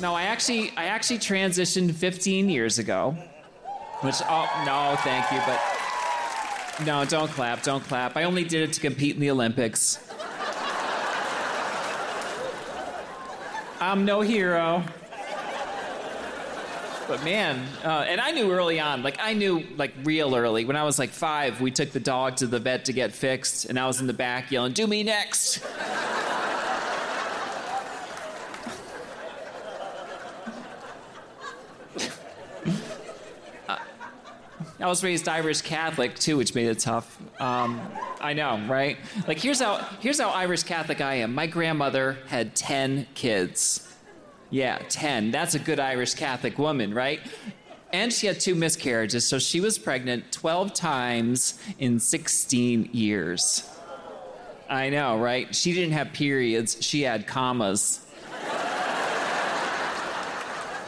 No, I actually I actually transitioned 15 years ago. Which oh no, thank you, but no, don't clap, don't clap. I only did it to compete in the Olympics. I'm no hero. But man, uh, and I knew early on, like I knew like real early. When I was like five, we took the dog to the vet to get fixed, and I was in the back yelling, "Do me next!" I was raised Irish Catholic too, which made it tough. Um, I know, right? Like here's how here's how Irish Catholic I am. My grandmother had ten kids. Yeah, ten. That's a good Irish Catholic woman, right? And she had two miscarriages, so she was pregnant 12 times in 16 years. I know, right? She didn't have periods, she had commas.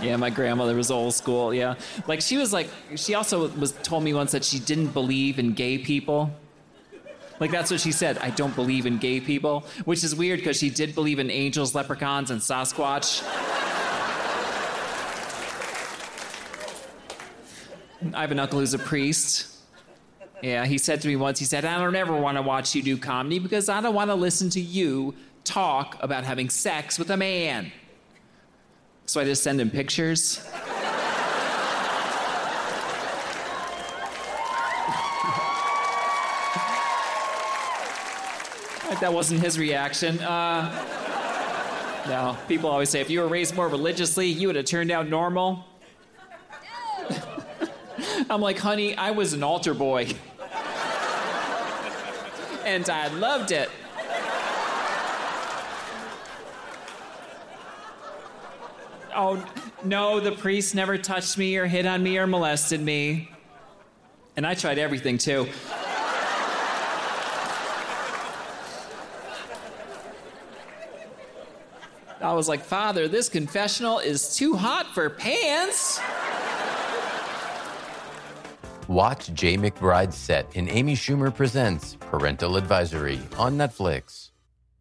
Yeah, my grandmother was old school. Yeah, like she was like she also was told me once that she didn't believe in gay people. Like that's what she said. I don't believe in gay people, which is weird because she did believe in angels, leprechauns, and Sasquatch. I have an uncle who's a priest. Yeah, he said to me once, he said, I don't ever want to watch you do comedy because I don't want to listen to you talk about having sex with a man. So I just send him pictures. that wasn't his reaction. Uh, no, people always say if you were raised more religiously, you would have turned out normal. I'm like, honey, I was an altar boy. and I loved it. Oh, no, the priest never touched me or hit on me or molested me. And I tried everything too. I was like, Father, this confessional is too hot for pants. Watch Jaye McBride's set in Amy Schumer Presents Parental Advisory on Netflix.